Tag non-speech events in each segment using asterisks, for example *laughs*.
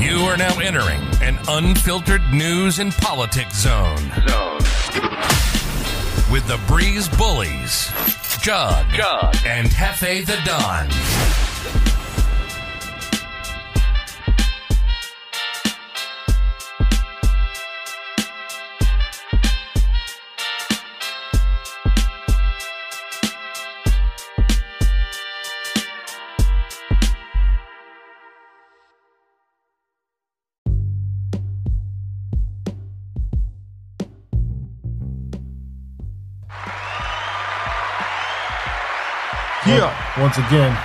You are now entering an unfiltered news and politics zone. Zone. With the Breeze Bullies, Jug, Jug. and Hefe the Don. Once again,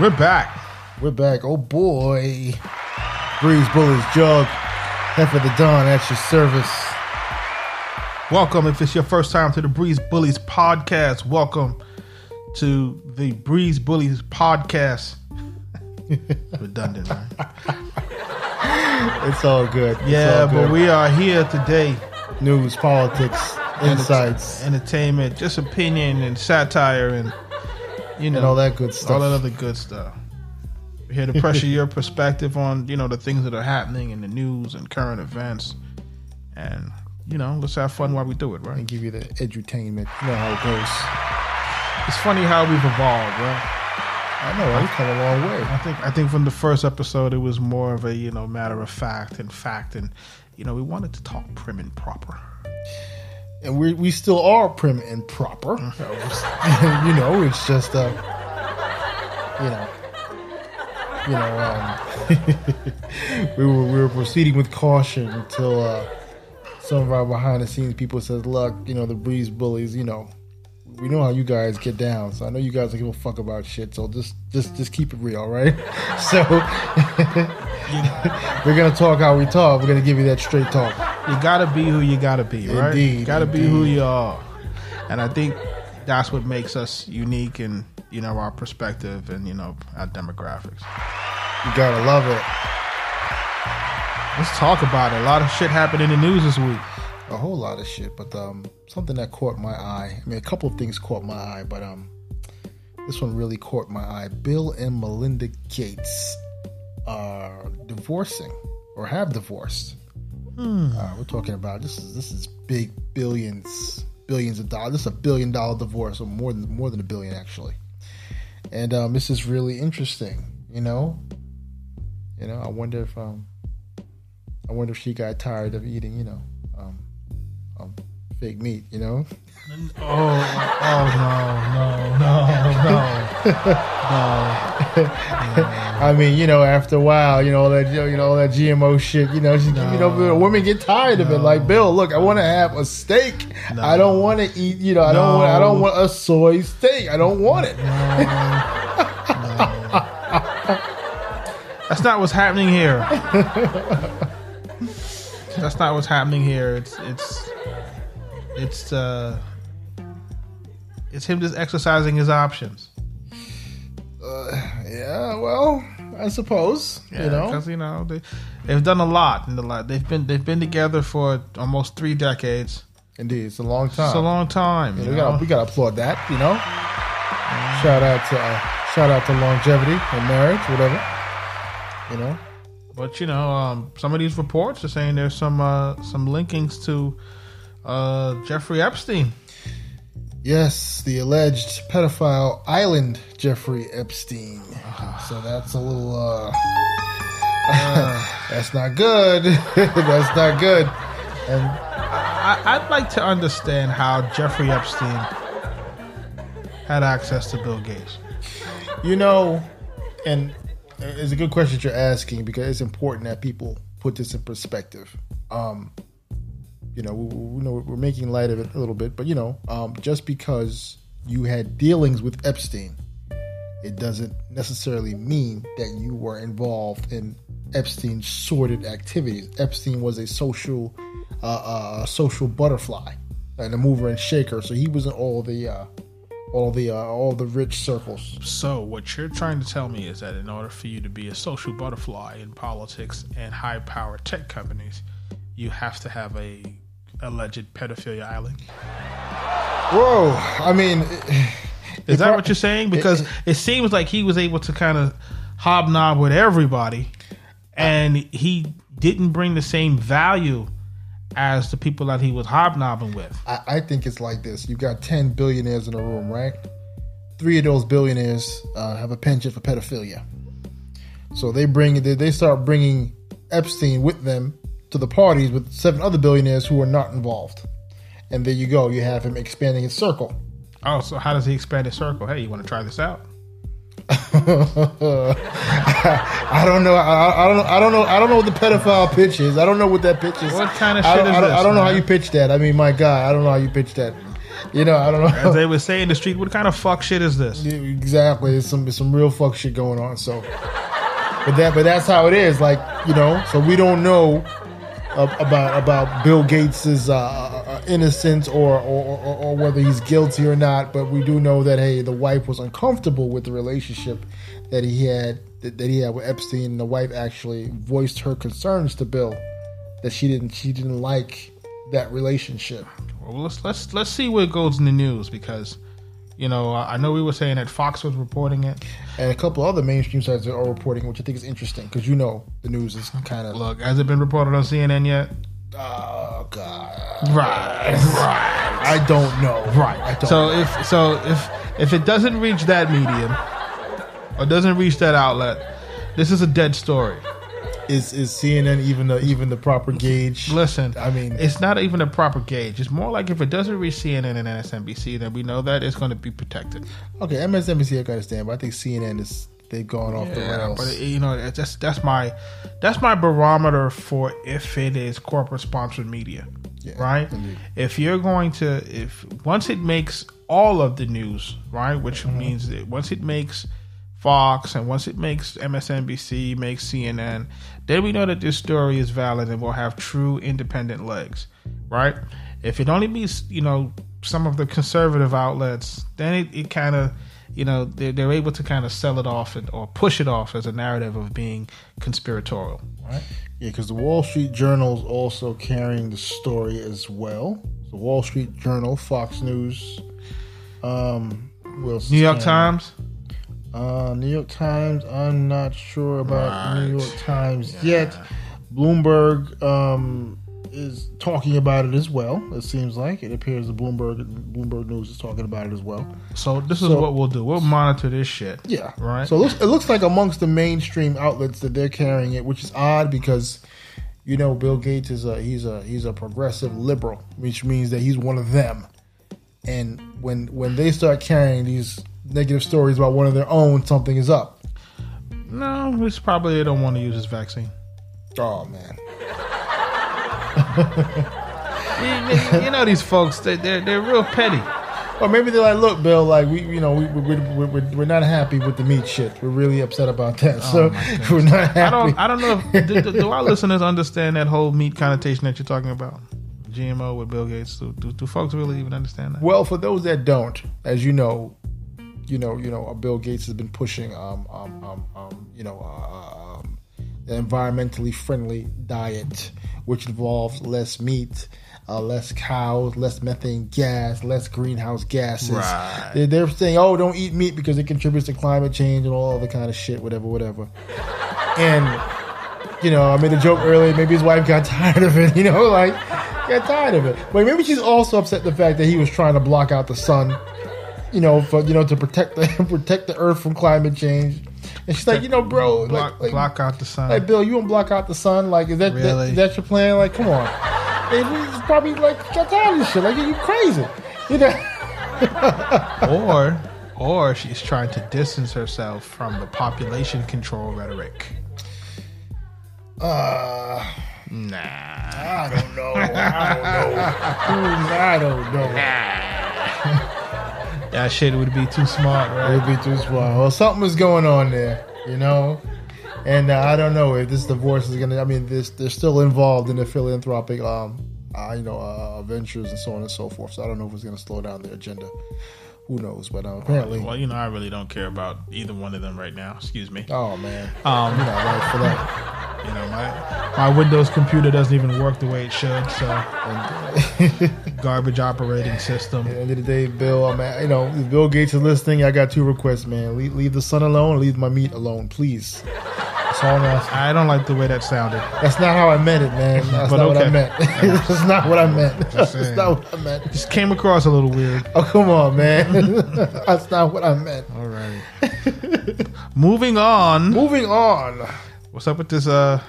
We're back. we're back. Oh boy. Breeze Bullies Jug. Hefe the Don at your service. Welcome. If it's your first time to the Breeze Bullies podcast, welcome to the Breeze Bullies podcast. *laughs* Redundant, right? It's all good. It's Yeah, all but we are here today. news, politics, insights, entertainment, just opinion and satire, and you know and all that good stuff. all that other good stuff. We're here to pressure your *laughs* perspective on you know the things that are happening in the news and current events, and you know let's have fun while we do it, right? and give you the edutainment. You know how it goes. It's funny how we've evolved, right? I know? We've come a long way. I think I think from the first episode it was more of a you know matter of fact and fact, and you know we wanted to talk prim and proper. And we we still are prim and proper. *laughs* you know, it's just uh you know you know, um, *laughs* we were we were proceeding with caution until uh, some of our behind the scenes people says, "Look, you know, the breeze bullies, you know, we know how you guys get down, so I know you guys don't give a fuck about shit. So just just just keep it real, right? *laughs* So we're gonna talk how we talk. We're gonna give you that straight talk. You gotta be who you gotta be, right? Indeed, you gotta be who you are, and I think that's what makes us unique in you know our perspective and you know our demographics. You gotta love it. Let's talk about it. A lot of shit happened in the news this week. a whole lot of shit, but um, something that caught my eye. I mean, a couple of things caught my eye, but um, this one really caught my eye. Bill and Melinda Gates are divorcing or have divorced. Uh, we're talking about this is this is big billions, billions of dollars. This is a billion dollar divorce, or more than more than a billion actually. And um, this is really interesting. You know, you know. I wonder if um, I wonder if she got tired of eating. You know, um, um, fake meat. You know. Oh, oh no, no, no, no, no. I mean, you know, after a while, you know, all that you know, all that GMO shit. You know, she, you know, women get tired of it. Like Bill, look, I want to have a steak. I don't want to eat. You know, I don't. Want, I don't want a soy steak. I don't want it. That's not what's happening here. That's not what's happening here. It's it's it's uh it's him just exercising his options. Yeah, well, I suppose. you know, because you know they they've done a lot in the lot. They've been they've been together for almost three decades. indeed, it's a long time. It's a long time. Yeah, we got we got to applaud that. You know, shout out to uh, shout out to longevity and marriage, whatever. You know, But you know, um, some of these reports are saying there's some uh, some linkings to uh, Jeffrey Epstein. Yes, the alleged pedophile island Jeffrey Epstein. So that's a little uh *laughs* that's not good. *laughs* that's not good. And I, I'd like to understand how Jeffrey Epstein had access to Bill Gates. you know, and it's a good question you're asking because it's important that people put this in perspective. Um you know, we, know we're making light of it a little bit, but you know, um, just because you had dealings with Epstein, it doesn't necessarily mean that you were involved in Epstein's sordid activities. Epstein was a social, uh, uh, social butterfly and a mover and shaker, so he was in all the, uh, all the, uh, all the rich circles. So, what you're trying to tell me is that in order for you to be a social butterfly in politics and high power tech companies, you have to have a alleged pedophilia island. Whoa! I mean, Is that what you're saying? Because it, seems like he was able to kind of hobnob with everybody, and he didn't bring the same value as the people that he was hobnobbing with. I, I think it's like this: you've got ten billionaires in a room, right? Three of those billionaires uh, have a penchant for pedophilia, so they bring they start bringing Epstein with them to the parties with seven other billionaires who are not involved, and there you go. You have him expanding his circle. Oh, so how does he expand his circle? Hey, you want to try this out? *laughs* I don't know. I, I, don't know. I don't know. I don't know what the pedophile pitch is. I don't know what that pitch is. What kind of I shit don't, is I don't, this, I don't know how you pitch that. I mean, my God, I don't know how you pitch that. You know, I don't know. As they would say in the street, what kind of fuck shit is this? Yeah, exactly. There's some there's some real fuck shit going on. So, but that but that's how it is. Like you know, so we don't know about about Bill Gates's uh, uh, innocence or or, or or whether he's guilty or not. But we do know that hey, the wife was uncomfortable with the relationship that he had that, he had with Epstein. The wife actually voiced her concerns to Bill that she didn't she didn't like that relationship. Well, let's let's let's see where it goes in the news because, you know, I know we were saying that Fox was reporting it. And a couple other mainstream sites that are reporting, which I think is interesting because you know the news is kind of Look, has it been reported on CNN yet? Oh God! Right, right, I don't know. right. I don't. So know. if so if if it doesn't reach that medium or doesn't reach that outlet, this is a dead story. Is is CNN even the even the proper gauge? Listen, I mean, it's not even a proper gauge. It's more like if it doesn't reach CNN and MSNBC, then we know that it's going to be protected. okay, MSNBC I can understand, but I think CNN is they've gone off the Yeah, rails. but you know, just that's my that's my barometer for if it is corporate sponsored media, Yeah, right? indeed. If you're going to, if once it makes all of the news, right, which Mm-hmm. means that once it makes Fox and once it makes MSNBC, makes CNN, then we know that this story is valid and will have true independent legs, right? If it only meets, you know, some of the conservative outlets, then it, it kind of, you know, they're, they're able to kind of sell it off and, or push it off as a narrative of being conspiratorial, right? yeah, because the Wall Street Journal is also carrying the story as well. The Wall Street Journal, Fox News, um, New York Times. Uh, New York Times. I'm not sure about New York Times yet. Bloomberg um, is talking about it as well. It seems like it appears the Bloomberg Bloomberg News is talking about it as well. So this is So- what we'll do. We'll monitor this shit. Yeah, Right. So it looks, it looks like amongst the mainstream outlets that they're carrying it, which is odd because you know Bill Gates is a he's a he's a progressive liberal, which means that he's one of them. And when when they start carrying these negative stories about one of their own, something is up. No, it's probably they don't want to use this vaccine. Oh man. *laughs* you, you know these folks, they, they're they're real petty. Or maybe they're like, look, Bill, like we, you know, we, we, we, we, we're not happy with the meat shit. We're really upset about that. Oh so *laughs* we're not happy. I don't I don't know if do, do, do our listeners understand that whole meat connotation that you're talking about? GMO with Bill Gates. Do, do, do folks really even understand that? Well, for those that don't, as you know, you know, you know, uh, Bill Gates has been pushing, um, um, um, um you know, uh, um, an environmentally friendly diet, which involves less meat. Uh, less cows, less methane gas, less greenhouse gases. Right. They're, they're saying, "Oh, don't eat meat because it contributes to climate change and all other kind of shit, whatever, whatever." And you know, I made a joke earlier. Maybe his wife got *laughs* tired of it. You know, like got tired of it. But maybe she's also upset the fact that he was trying to block out the sun. You know, for you know to protect the *laughs* protect the earth from climate change. And she's like, you know, bro, Block, like, like, block out the sun. like, Bill, you want to block out the sun? Like, is that, that Really? is that your plan? Like, come on. And he's probably like, got tired of this shit. Like, you crazy? You know? *laughs* or or she's trying to distance herself from the population control rhetoric. Uh, Nah. I don't know. I don't know. *laughs* I don't know. That shit would be too smart, right? It'd be too small. Well, something is going on there, you know. And uh, I don't know if this divorce is gonna. I mean, this they're still involved in the philanthropic, um, uh, you know, uh, ventures and so on and so forth. So I don't know if it's gonna slow down their agenda. Who knows? But uh, apparently, Well, you know, I really don't care about either one of them right now. Excuse me. oh man, Um, you're not right for that. You know, my my Windows computer doesn't even work the way it should. So *laughs* garbage operating system. At the end of the day, Bill, I'm at, you know, Bill Gates is listening, I got two requests, man. Leave, leave the sun alone, leave my meat alone, please. I'm. I don't like the way that sounded. That's not how I meant it, man. *laughs* That's But not what I meant. *laughs* That's not what I meant. *laughs* That's not what I meant. Just came across a little weird. Oh, come on, man. That's not what I meant. All right. Moving on. Moving on. What's up with this? Uh,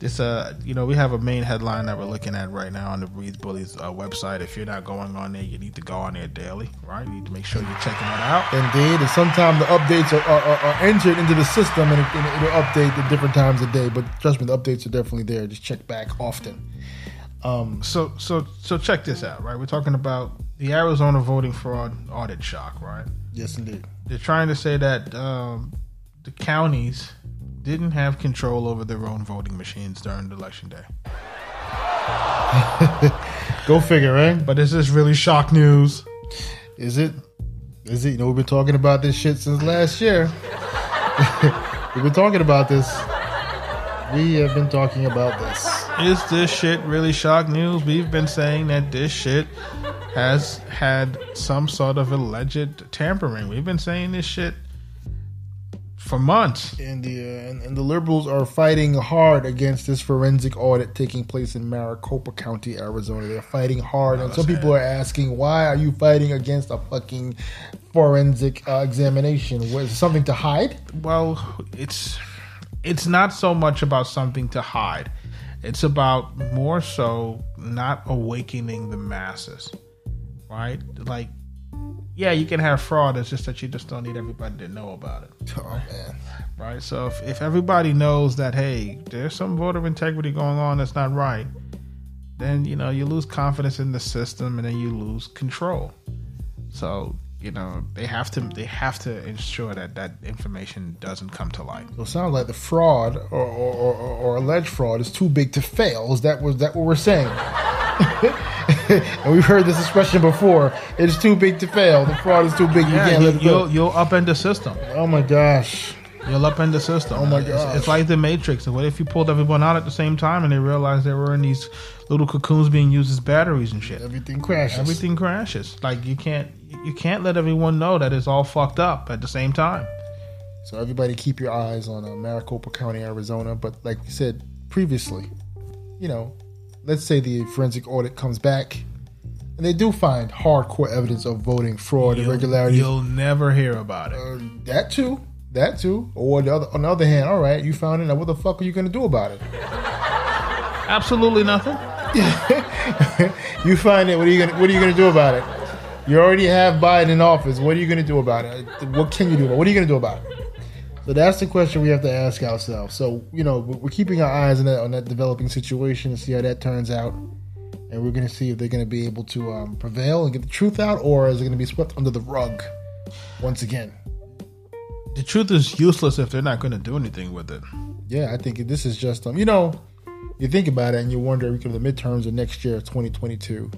this uh, you know, we have a main headline that we're looking at right now on the Breeze Bullies uh, website. If you're not going on there, you need to go on there daily, right? You need to make sure you're checking it out. Indeed, and sometimes the updates are, are, are, are entered into the system and, it, and it'll update at different times of day. But trust me, the updates are definitely there. Just check back often. Um, So, so, so check this out, right? We're talking about the Arizona voting fraud audit shock, right? Yes, indeed. They're trying to say that um, the counties didn't have control over their own voting machines during election day. *laughs* Go figure, right? But is this really shock news? Is it? Is it? You know, we've been talking about this shit since last year. *laughs* we've been talking about this. We have been talking about this. Is this shit really shock news? We've been saying that this shit has had some sort of alleged tampering. We've been saying this shit for months. And the uh, and, and the liberals are fighting hard against this forensic audit taking place in Maricopa County, Arizona. They're fighting hard, and some people are asking, "Why are you fighting against a fucking forensic uh, examination? Was something to hide?" Well, it's it's not so much about something to hide. It's about more so not awakening the masses. Right? Like yeah, you can have fraud, it's just that you just don't need everybody to know about it. Oh man, right? So if, if everybody knows that, hey, there's some voter integrity going on that's not right, then you know you lose confidence in the system, and then you lose control. So you know they have to they have to ensure that that information doesn't come to light. so it sounds like the fraud or, or, or, or alleged fraud is too big to fail. Is that was that what we're saying? *laughs* *laughs* and we've heard this expression before. It's too big to fail. The fraud is too big. You Yeah, can't you, let it go. you'll you'll upend the system. Oh my gosh. You'll upend the system. Oh my It's- gosh. It's, like the Matrix. What if you pulled everyone out at the same time and they realized they were in these little cocoons being used as batteries and shit? Everything crashes. everything crashes. Like you can't you can't let everyone know that it's all fucked up at the same time. So everybody keep your eyes on uh, Maricopa County, Arizona. But like we said previously, you know, let's say the forensic audit comes back and they do find hardcore evidence of voting fraud, You'll- irregularities. You'll never hear about it. Uh, that too. That too. Or the other, on the other hand, all right, you found it. Now what the fuck are you going to do about it? Absolutely nothing. *laughs* You find it. What are you going? to What are you going to do about it? You already have Biden in office. What are you going to do about it? What can you do? What are you going to do about it? So that's the question we have to ask ourselves. So you know, we're keeping our eyes on that on that developing situation and see how that turns out, and we're going to see if they're going to be able to um, prevail and get the truth out, or is it going to be swept under the rug once again? The truth is useless if they're not going to do anything with it. Yeah, I think this is just um, you know, you think about it and you wonder because the midterms are next year, twenty twenty two.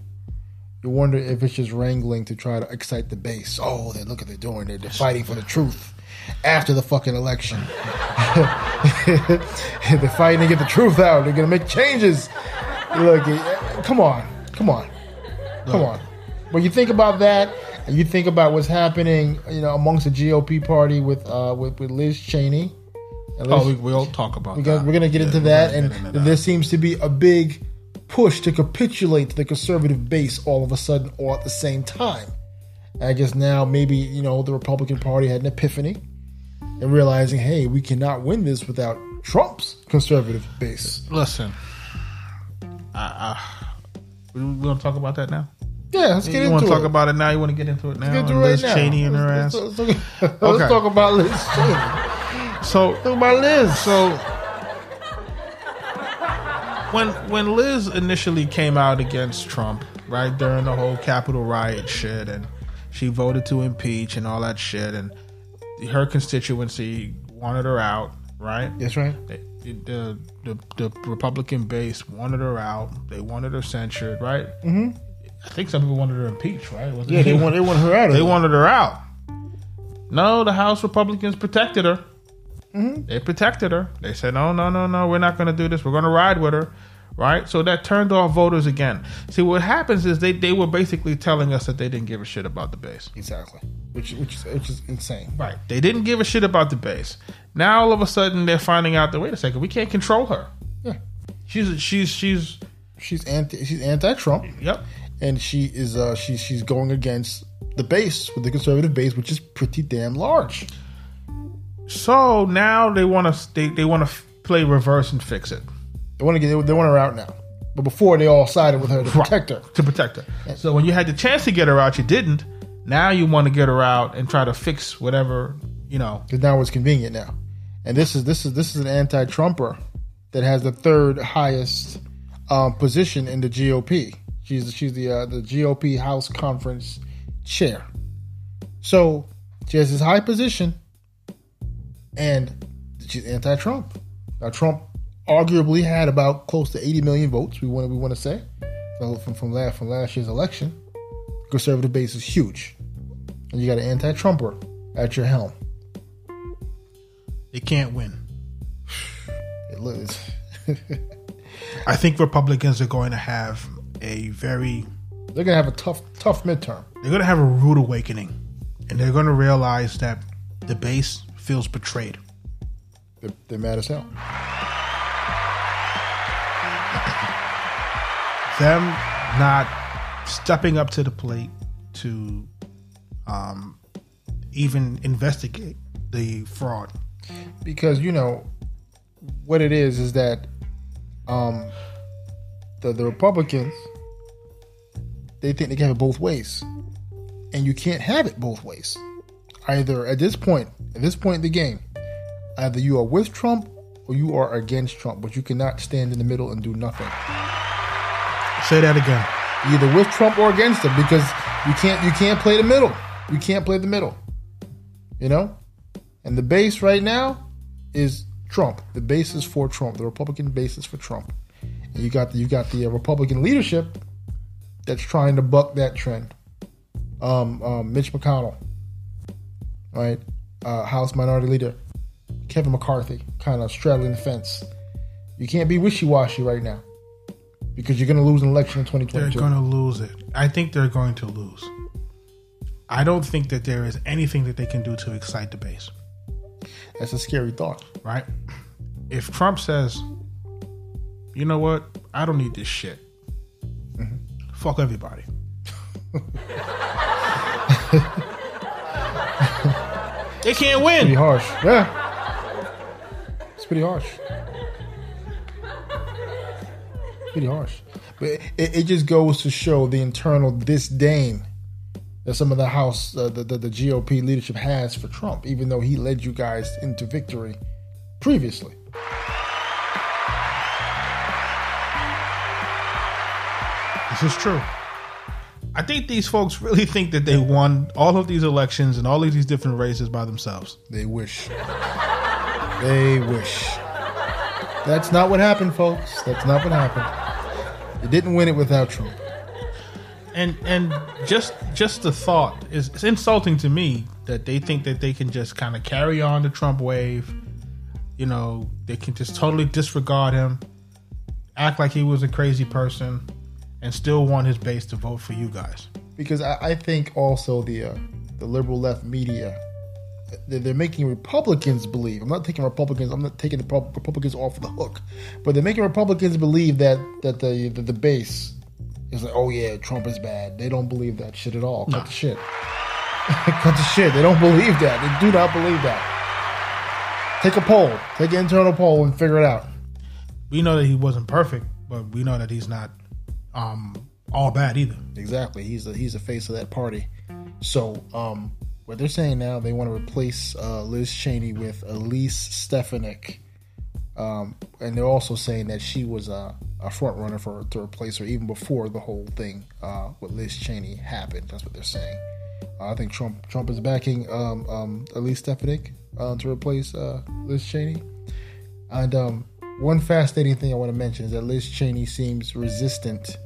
You wonder if it's just wrangling to try to excite the base. Oh, they look at they're doing. They're, they're fighting for the truth after the fucking election. *laughs* they're fighting to get the truth out. They're gonna make changes. Look, eh, come on, come on, come on. When you think about that, and you think about what's happening, you know, amongst the GOP party with uh, with, with Liz Cheney. Liz- Oh, we, we'll talk about we're gonna, we're gonna get Yeah, into that, and into that. there seems to be a big push to capitulate to the conservative base all of a sudden, all at the same time. I guess now maybe you know the Republican Party had an epiphany and realizing, hey, we cannot win this without Trump's conservative base. Listen, I, I, we, want to talk about that now. Yeah, let's get you want into to talk it. about it now? You want to get into it now? Let's get into it right now. Cheney and her ass. Let's, let's, let's Okay. talk about Liz Cheney. So Talk about Liz. So when when Liz initially came out against Trump, right during the whole Capitol riot shit, and she voted to impeach and all that shit, and her constituency wanted her out, right? That's right. They- The, the the Republican base wanted her out. They wanted her censured, right? Mm-hmm. I think some people wanted her impeached, right? Wasn't Yeah, they want they want her out They wanted her out. No, the House Republicans protected her. They protected her. They said, no, no, no, no, we're not going to do this. We're going to ride with her. Right? So that turned off voters again. See, what happens is they, they were basically telling us that they didn't give a shit about the base. exactly, which which is, which is insane. Right. They didn't give a shit about the base. Now all of a sudden they're finding out that wait a second, we can't control her. Yeah. She's she's she's She's anti. She's anti-Trump, yep. and she is. Uh, she's she's going against the base with the conservative base, which is pretty damn large. So now they want to they, they want to play reverse and fix it They want to get. They want her out now, but before they all sided with her to protect her. to protect her. So when you had the chance to get her out, you didn't. Now you want to get her out and try to fix whatever you know. because now it's convenient now. And this is this is this is an anti-Trumper that has the third highest um, position in the GOP. She's she's the uh, the GOP House Conference chair. So she has this high position, and she's anti-Trump. Now Trump arguably had about close to 80 million votes. We want to we want to say from from from last from last year's election. Conservative base is huge, and you got an anti-Trumper at your helm. They can't win. It looks. *laughs* I think Republicans are going to have a very They're gonna have a tough, tough midterm. they're going to have a rude awakening, and they're going to realize that the base feels betrayed. They're, they're mad as hell. Them not stepping up to the plate to um, even investigate the fraud. because you know what it is is that um the the Republicans they think they can have it both ways, and you can't have it both ways. Either at this point, at this point in the game, either you are with Trump or you are against Trump, but you cannot stand in the middle and do nothing. Say that again. Either with Trump or against him because you can't you can't play the middle. You can't play the middle. You know? And the base right now is Trump. The base is for Trump. The Republican base is for Trump. And you got the, you got the uh, Republican leadership that's trying to buck that trend. Um, um, Mitch McConnell, right? Uh, House Minority Leader Kevin McCarthy, kind of straddling the fence. You can't be wishy washy right now because you're going to lose an election in 2022. They're going to lose it. I think they're going to lose. I don't think that there is anything that they can do to excite the base, That's a scary thought. right? If Trump says, you know what, I don't need this shit, mm-hmm. fuck everybody. *laughs* they can't win. It's Pretty harsh. Yeah. It's pretty harsh. Pretty harsh. But it, it just goes to show the internal disdain that some of the House, uh, the, the, the GOP leadership has for Trump, even though he led you guys into victory previously. This is true. I think these folks really think that they won all of these elections and all of these different races by themselves. They wish. they wish. That's not what happened, folks. That's not what happened. You didn't win it without Trump. and and just just the thought is it's insulting to me that they think that they can just kind of carry on the Trump wave. You know, they can just totally disregard him, act like he was a crazy person, and still want his base to vote for you guys. because I, I think also the uh, the liberal left media they're, they're making Republicans believe. I'm not taking Republicans. I'm not taking the Republicans off the hook, but they're making Republicans believe that that the the, the base is like, oh yeah, Trump is bad. They don't believe that shit at all. Cut the shit. *laughs* Cut the shit. They don't believe that. They do not believe that. Take a poll. Take an internal poll and figure it out. We know that he wasn't perfect, but we know that he's not um, all bad either. Exactly. He's the he's the face of that party. So, um, what they're saying now, they want to replace uh, Liz Cheney with Elise Stefanik, um, and they're also saying that she was a, a front runner for to replace her even before the whole thing uh, with Liz Cheney happened. That's what they're saying. Uh, I think Trump Trump is backing um, um, Elise Stefanik uh, to replace uh, Liz Cheney. And um, one fascinating thing I want to mention is that Liz Cheney seems resistant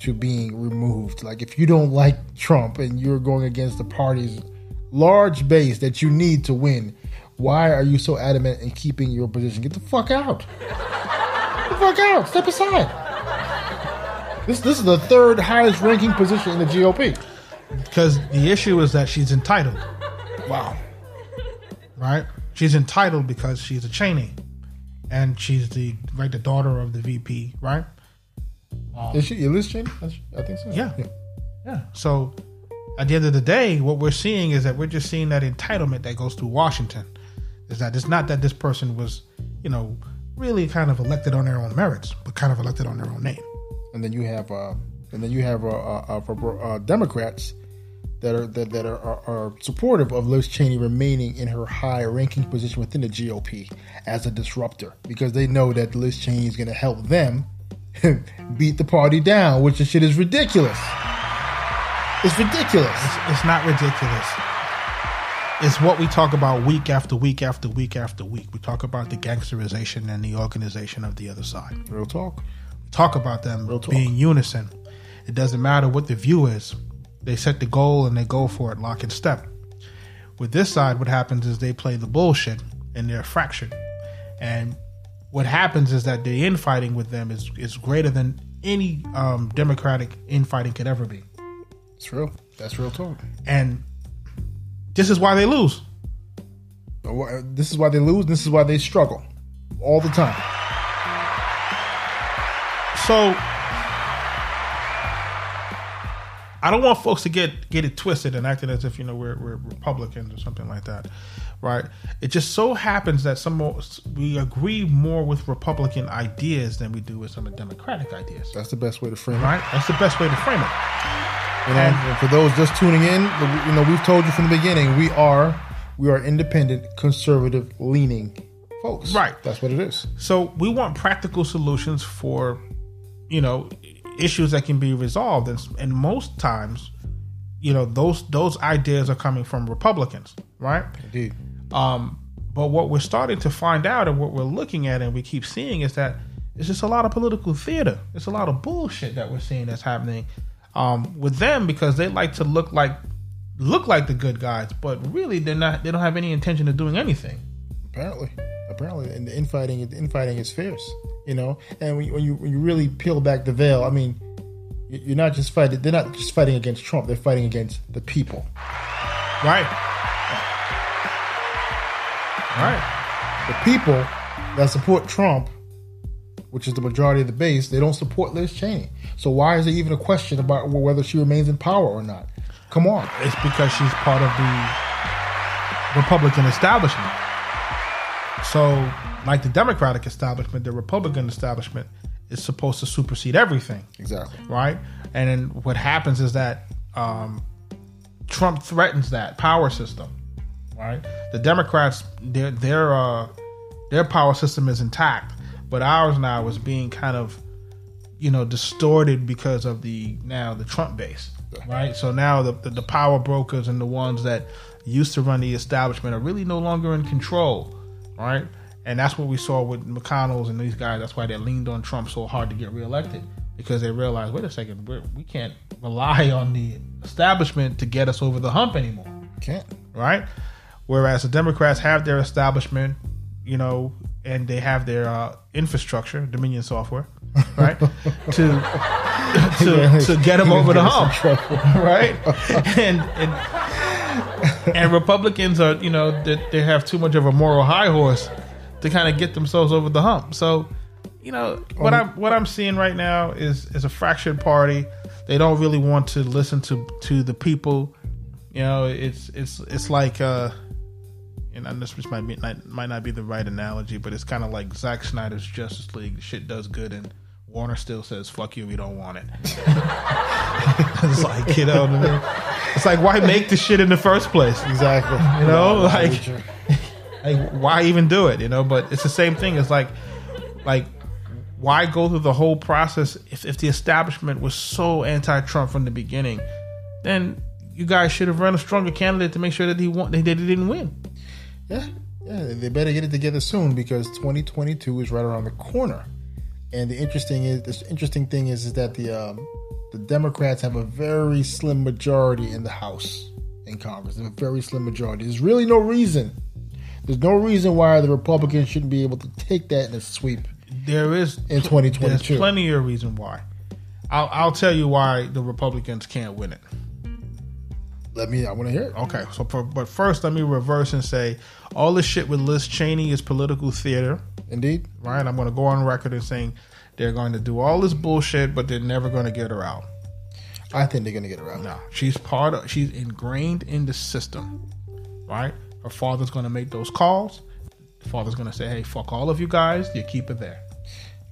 to being removed. Like if you don't like Trump and you're going against the party's large base that you need to win, why are you so adamant in keeping your position? Get the fuck out. Get the fuck out. Step aside. This this is the third highest ranking position in the GOP. Because the issue is that she's entitled, Wow. right? she's entitled because she's a Cheney, and she's the right the daughter of the VP, right? Is she Liz Cheney? I think so. Yeah. Yeah. So at the end of the day, what we're seeing is that we're just seeing that entitlement that goes through Washington. Is that it's not that this person was, you know, really kind of elected on their own merits, but kind of elected on their own name. And then you have, uh, and then you have uh, uh, uh, uh, Democrats that are that, that are, are, are supportive of Liz Cheney remaining in her high-ranking position within the GOP as a disruptor because they know that Liz Cheney is going to help them *laughs* beat the party down, which the shit is ridiculous. It's ridiculous. It's, it's not ridiculous. It's what we talk about week after week after week after week. We talk about the gangsterization and the organization of the other side. Real talk. We talk about them talk. being unison. It doesn't matter what the view is. They set the goal and they go for it lock and step. With this side, what happens is they play the bullshit and they're fractured. And what happens is that the infighting with them is, is greater than any um, democratic infighting could ever be. It's real. That's real talk. And this is why they lose. This is why they lose. This is why they struggle all the time. So I don't want folks to get get it twisted and acting as if you know we're, we're Republicans or something like that, right? It just so happens that some we agree more with Republican ideas than we do with some of Democratic ideas. That's the best way to frame it. Right? That's the best way to frame it. You know, and for those just tuning in, you know we've told you from the beginning we are we are independent, conservative leaning folks. Right. That's what it is. So we want practical solutions for, you know, issues that can be resolved, and, and most times, you know, those those ideas are coming from Republicans, right? Indeed. Um, but what we're starting to find out, and what we're looking at, and we keep seeing, is that it's just a lot of political theater. It's a lot of bullshit that we're seeing that's happening um, with them because they like to look like look like the good guys, but really they're not. They don't have any intention of doing anything. Apparently, apparently, and the infighting, the infighting is fierce you know. And when you, when you when you really peel back the veil, I mean, you're not just fighting. They're not just fighting against Trump. They're fighting against the people. Right. Right. The people that support Trump, which is the majority of the base, they don't support Liz Cheney. So why is there even a question about whether she remains in power or not? Come on. It's because she's part of the Republican establishment. So like the Democratic establishment, the Republican establishment is supposed to supersede everything. Exactly. Right? And then what happens is that um, Trump threatens that power system. Right? The Democrats, their their uh, their power system is intact, but ours now is being kind of, you know, distorted because of the now the Trump base. Right? So now the, the, the power brokers and the ones that used to run the establishment are really no longer in control. Right? And that's what we saw with McConnell's and these guys. That's why they leaned on Trump so hard to get reelected because they realized, wait a second, we're, we can not rely on the establishment to get us over the hump anymore. Can't. Right? Whereas the Democrats have their establishment, you know, and they have their uh, infrastructure, Dominion software, right? *laughs* to *laughs* to to get them over the hump, *laughs* right? And, and and Republicans are, you know, they, they have too much of a moral high horse to kind of get themselves over the hump. So, you know, what I'm what I'm seeing right now is is a fractured party. They don't really want to listen to to the people. You know, it's it's it's like uh and this might be might not be the right analogy, but it's kind of like Zack Snyder's Justice League. Shit does good, and Warner still says "fuck you," we don't want it. *laughs* it's like you know, it's like why make the shit in the first place? Exactly. You know, like *laughs* like why even do it? You know, but it's the same thing. It's like like why go through the whole process if, if the establishment was so anti-Trump from the beginning? Then you guys should have run a stronger candidate to make sure that he won. They, they didn't win. Yeah, yeah. They better get it together soon because 2022 is right around the corner. And the interesting is the interesting thing is, is that the um, the Democrats have a very slim majority in the House in Congress. A very slim majority. There's really no reason there's no reason why the Republicans shouldn't be able to take that in a sweep. There is in 2022. There's plenty of reason why. I'll, I'll tell you why the Republicans can't win it. Let me. I want to hear it. Okay, so for, but first, let me reverse and say all this shit with Liz Cheney is political theater, Indeed. right? I'm going to go on record and saying they're going to do all this bullshit, but they're never going to get her out. I think they're gonna get her out. No, she's part of. She's ingrained in the system, right? Her father's going to make those calls. Father's going to say, "Hey, fuck all of you guys. You keep it there."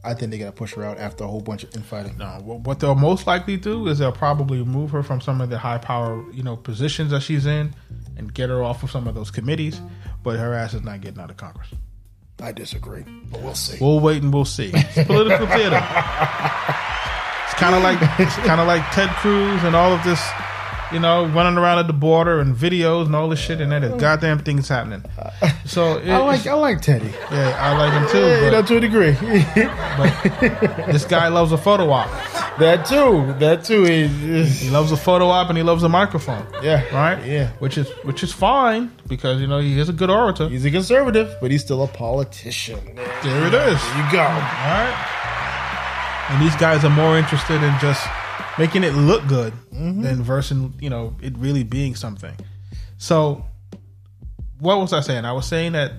I think they're gonna push her out after a whole bunch of infighting. No, what they'll most likely do is they'll probably remove her from some of the high power, you know, positions that she's in, and get her off of some of those committees. But her ass is not getting out of Congress. I disagree, but we'll see. We'll wait and we'll see. It's political theater. *laughs* It's kind of like it's kind of like Ted Cruz and all of this, you know, running around at the border and videos and all this shit, and then the goddamn thing's happening. So *laughs* it, I like I like Teddy. yeah, I like him too. Yeah, you know, to a degree. but this guy loves a photo op. that too. That too. Is, He loves a photo op and he loves a microphone. yeah. right? Yeah. which is which is fine because you know he is a good orator. He's a conservative, but he's still a politician. There it is. There you go. All right. And these guys are more interested in just making it look good mm-hmm. than versus you know, it really being something. So, what was I saying? I was saying that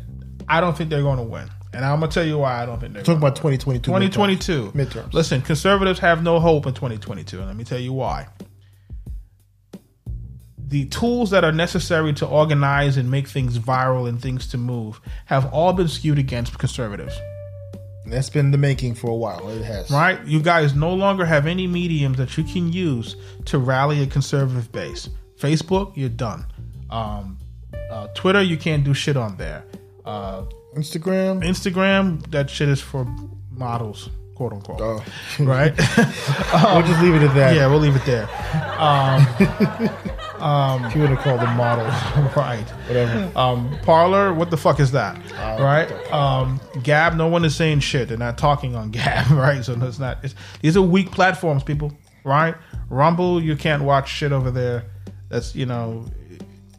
I don't think they're going to win, and I'm gonna tell you why I don't think they're. Talking about 2022. 2022 midterms. Listen, conservatives have no hope in 2022, and let me tell you why. The tools that are necessary to organize and make things viral and things to move have all been skewed against conservatives. That's been the making for a while. It has. Right? You guys no longer have any mediums that you can use to rally a conservative base. Facebook, you're done. Um, uh, Twitter, you can't do shit on there. Uh, Instagram. Instagram, that shit is for models, quote unquote. Oh. Right? *laughs* we'll just leave it at that. yeah, we'll leave it there. *laughs* If you want to call them models, *laughs* right. whatever. Um, Parler, what the fuck is that? Uh, right? Um, Gab, no one is saying shit. They're not talking on *laughs* Gab, right? So it's not. It's, these are weak platforms, people. Right? Rumble, you can't watch shit over there. That's you know,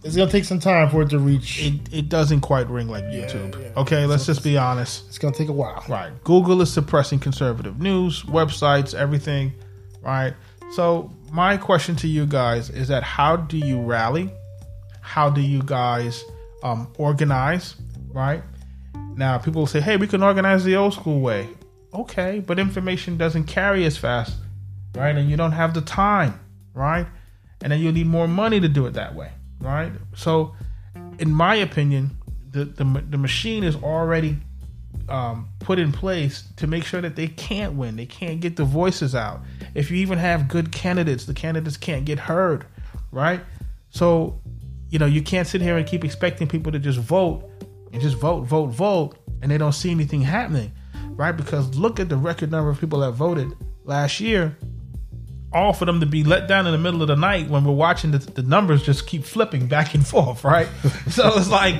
It's gonna take some time for it to reach. it, it doesn't quite ring like YouTube. yeah. Okay, let's just be honest. It's gonna take a while. Right. Google is suppressing conservative news, websites, everything. Right. So my question to you guys is that how do you rally? How do you guys um, organize? Right. Now people say, "Hey, we can organize the old school way." Okay, but information doesn't carry as fast, right? And you don't have the time, right? And then you need more money to do it that way, right? So, in my opinion, the the, the machine is already um, put in place to make sure that they can't win. They can't get the voices out. If you even have good candidates, the candidates can't get heard, right? So, you know, you can't sit here and keep expecting people to just vote and just vote, vote, vote, and they don't see anything happening, right? Because look at the record number of people that voted last year. All for them to be let down in the middle of the night when we're watching the, the numbers just keep flipping back and forth, right? *laughs* so it's like,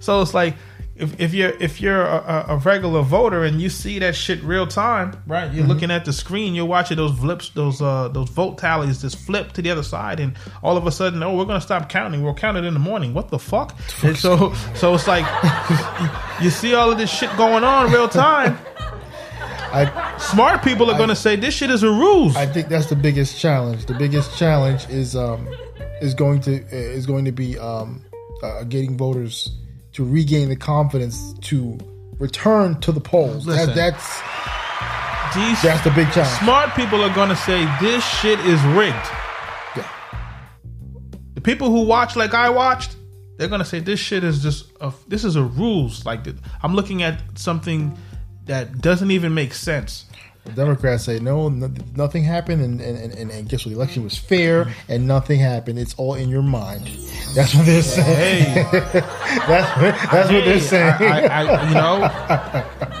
so it's like, if, if you're if you're a, a regular voter and you see that shit real time, right? You're looking at the screen, you're watching those flips, those uh those vote tallies just flip to the other side, and all of a sudden, oh, we're gonna stop counting. We'll count it in the morning. What the fuck? And so so it's like *laughs* you see all of this shit going on real time. *laughs* I Smart people are gonna say this shit is a ruse. I think that's the biggest challenge. The biggest challenge is um is going to is going to be um uh, getting voters to regain the confidence to return to the polls. That, Listen. that's These that's the big challenge. smart people are gonna say this shit is rigged. Yeah. The people who watch like I watched, they're gonna say this shit is just a this is a rules. Like I'm looking at something that doesn't even make sense. The Democrats say no, no nothing happened, and, and, and, and guess what? The election was fair, and nothing happened. It's all in your mind. That's what they're saying. Hey, *laughs* That's what, that's what they're saying. I, I, I, you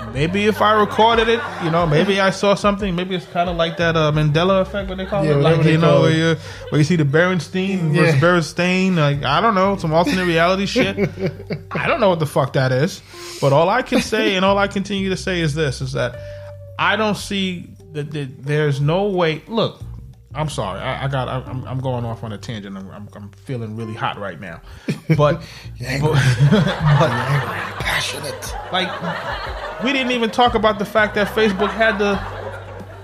know, maybe if I recorded it, you know, maybe I saw something. Maybe it's kind of like that uh, Mandela effect, what they call Yeah, it, like you know, where you where you see the Berenstein versus Yeah. Berenstain. Like I don't know, some alternate reality *laughs* shit. I don't know what the fuck that is, but all I can say and all I continue to say is this: is that I don't see that, that there's no way. Look, I'm sorry, I, I got. I, I'm, I'm going off on a tangent. I'm, I'm, I'm feeling really hot right now, but. *laughs* angry. but *laughs* Passionate. like we didn't even talk about the fact that Facebook had the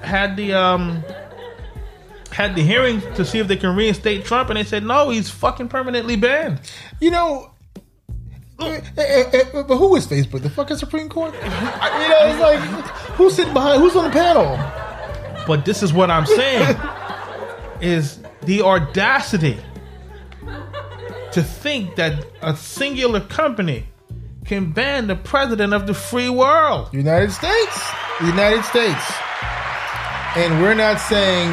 had the um had the hearing to see if they can reinstate Trump, and they said no, he's fucking permanently banned. You know, eh, eh, eh, but who is Facebook? The fucking Supreme Court? *laughs* you know, it's like who's sitting behind? Who's on the panel? But this is what I'm saying: *laughs* is the audacity to think that a singular company can ban the president of the free world. United States, United States, and we're not saying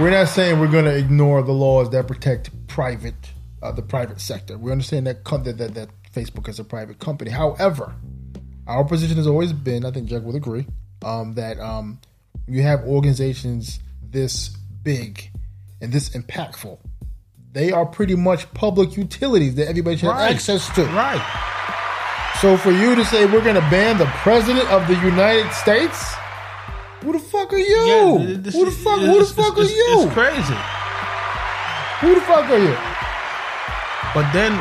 we're not saying we're going to ignore the laws that protect private uh, the private sector. We understand that that that Facebook is a private company. However, our position has always been, I think Jack would agree, um, that um, you have organizations this big and this impactful. They are pretty much public utilities that everybody should Right. have access to. Right. So for you to say we're going to ban the president of the United States, who the fuck are you? Yeah, this who the fuck? Who the fuck are you? It's crazy. Who the fuck are you? But then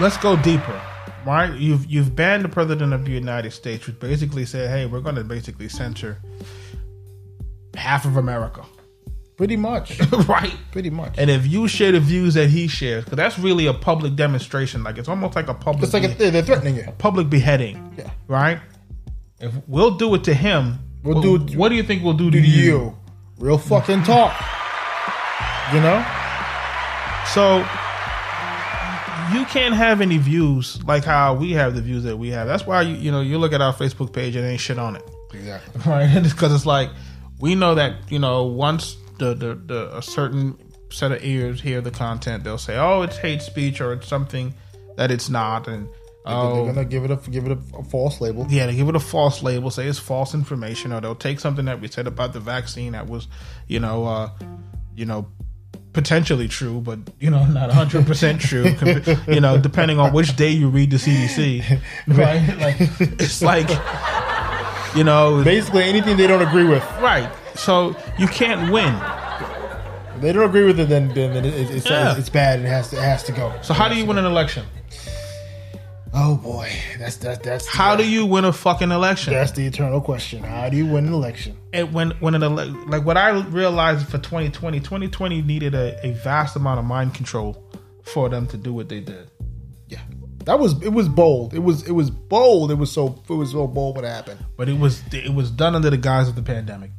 let's go deeper, right? You've you've banned the president of the United States, which basically said, "Hey, we're going to basically censor half of America." Pretty much. *laughs* right. Pretty much. And if you share the views that he shares, because that's really a public demonstration, like it's almost like a public, It's like a, they're threatening you. public beheading, Yeah. right? If we'll do it to him, We'll what, do it- What do you think we'll do to To you? you. Real fucking talk. You know? So you can't have any views like how we have the views that we have. That's why you you know you look at our Facebook page and ain't shit on it, Exactly. *laughs* right? Because it's like we know that you know once the, the the a certain set of ears hear the content, they'll say, "Oh, it's hate speech" or it's something that it's not, and They're oh. gonna give it a give it a, a false label. Yeah, they give it a false label, say it's false information, or they'll take something that we said about the vaccine that was, you know, uh, you know, potentially true, but you know, not hundred percent true. you know, depending on which day you read the CDC, right? Like it's like, you know, Basically, anything they don't agree with, right. So you can't win. if they don't agree with it, then then it, it, it's Yeah. it's bad. and It has to it has to go. So how do you win an election? Oh boy, that's that that's How do you win a fucking election? that's the eternal question. How do you win an election? and when when an ele- like what I realized for 2020, 2020 needed a, a vast amount of mind control for them to do what they did. Yeah, that was it was bold. It was it was bold. It was so it was so bold what happened. But it was it was done under the guise of the pandemic.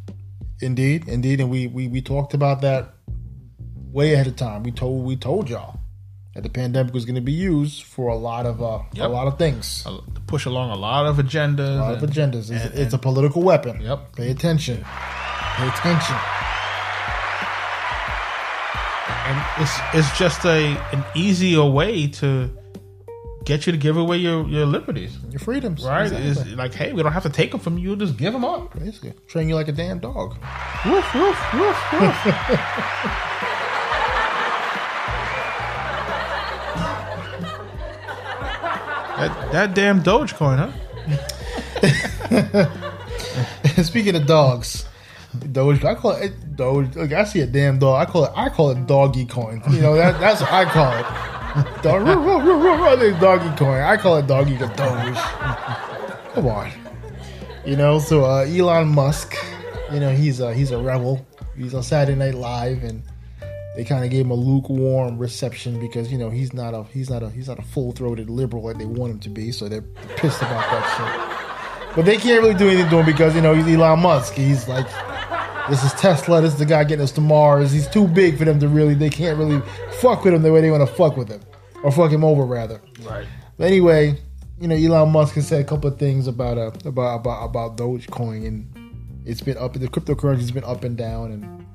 Indeed, indeed, and we we we talked about that way ahead of time. We told we told y'all that the pandemic was going to be used for a lot of uh, Yep. a lot of things, uh, to push along a lot of agendas. a lot of agendas. It's, and- it's a political weapon. Yep. Pay attention. Pay attention. and it's it's just a an easier way to get you to give away your, your liberties, Your freedoms, right? Exactly. It's like, hey, we don't have to take them from you; just give them up. Basically, train you like a damn dog. Woof woof woof woof. *laughs* that that damn Dogecoin, huh? *laughs* Speaking of dogs, Doge, I call it Doge. I see a damn dog. I call it. I call it doggy coin. You know that, that's what I call it. Doggy coin. I call it doggy Doge. Come on. You know, so uh, Elon Musk, you know, he's a he's a rebel. He's on Saturday Night Live, and they kind of gave him a lukewarm reception because you know he's not a he's not a he's not a full throated liberal like they want him to be. So they're pissed about that shit. But they can't really do anything to him because you know he's Elon Musk. He's like, this is Tesla. This is the guy getting us to Mars. He's too big for them to really. They can't really fuck with him the way they want to fuck with him, or fuck him over rather. Right. But anyway, you know, Elon Musk has said a couple of things about uh, about about about Dogecoin, and it's been up. The cryptocurrency's been up and down, and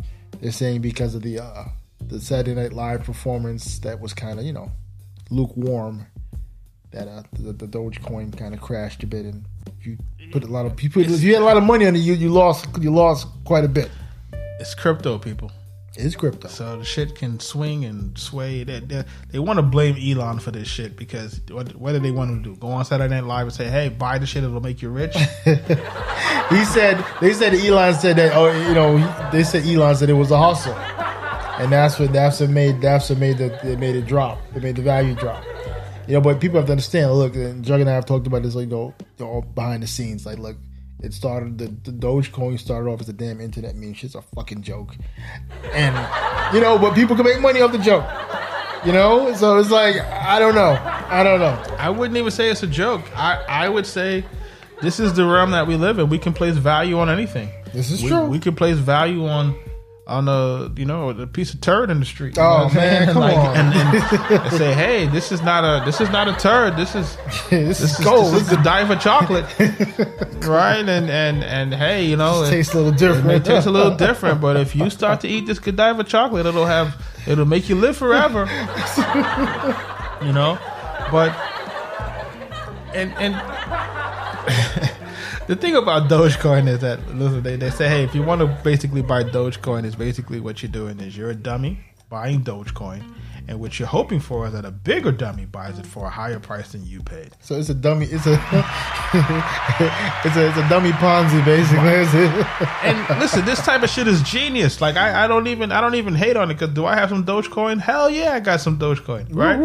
they're saying because of the uh, the Saturday Night Live performance that was kind of you know lukewarm, that uh, the, the Dogecoin kind of crashed a bit, and you put a lot of you put if you had a lot of money on it, you you lost you lost quite a bit. It's crypto, people. It's crypto. So the shit can swing and sway. They, they, they want to blame Elon for this shit because what, what do they want him to do? Go on Saturday Night Live and say, "Hey, buy the shit; it'll make you rich." *laughs* He said they said Elon said that oh you know they said Elon said it was a hustle, and that's what that's what made that's what made the they made it drop. It made the value drop. You know, but people have to understand. Look, and Jug and I have talked about this. Like, you know, all behind the scenes. Like, look, It started the, the Dogecoin started off as a damn internet meme. Shit's a fucking joke, and you know, but people can make money off the joke. You know, so it's like I don't know, I don't know. I wouldn't even say it's a joke. I, I would say this is the realm that we live in. We can place value on anything. This is we, true. We can place value on on a you know a piece of turd in the street. You Oh, know man, *laughs* come like, on. And, and, and say, hey, this is not a this is not a turd. This is *laughs* this, this is gold. This is Godiva chocolate, *laughs* right? And and and hey, you know, it, tastes a little it different. may taste a little different, but if you start to eat this Godiva chocolate, it'll have it'll make you live forever. you know, but and and the thing about Dogecoin is that listen, they, they say, hey, if you want to basically buy Dogecoin, is basically what you're doing is you're a dummy buying Dogecoin, and what you're hoping for is that a bigger dummy buys it for a higher price than you paid. So it's a dummy. It's a *laughs* it's a it's a dummy Ponzi basically. And listen, this type of shit is genius. Like I, I don't even I don't even hate on it because do I have some Dogecoin? Hell yeah, I got some Dogecoin, right?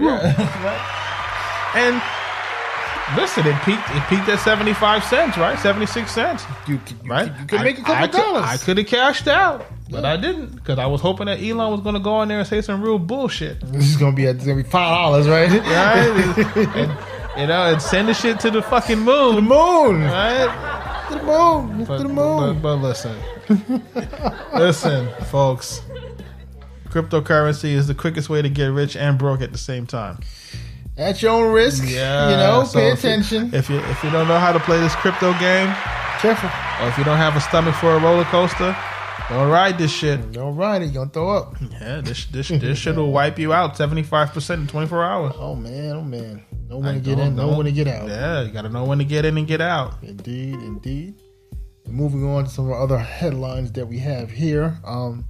yeah. *laughs* and listen, it peaked it peaked at seventy five cents, right? Seventy six cents. You, you, right? you could I- make a couple I could, dollars. I could have cashed out, but I didn't because I was hoping that Elon was going to go in there and say some real bullshit, This is gonna be it's gonna be five dollars, right? *laughs* right? *laughs* and, you know, and send the shit to the fucking moon, the moon, right? to the moon, But, to the but, moon. but listen, *laughs* listen, folks. Cryptocurrency is the quickest way to get rich and broke at the same time. At your own risk, Yeah, you know. so pay if you- attention. If you if you don't know how to play this crypto game, Careful. or if you don't have a stomach for a roller coaster, don't ride this shit. Don't ride it. You're gonna throw up. Yeah, this this this shit will wipe you out seventy five percent in twenty four hours. Oh man, oh man. Know when I to get in, know when to get out. Yeah, you got to know when to get in and get out. Indeed, indeed. And moving on to some of our other headlines that we have here. Um,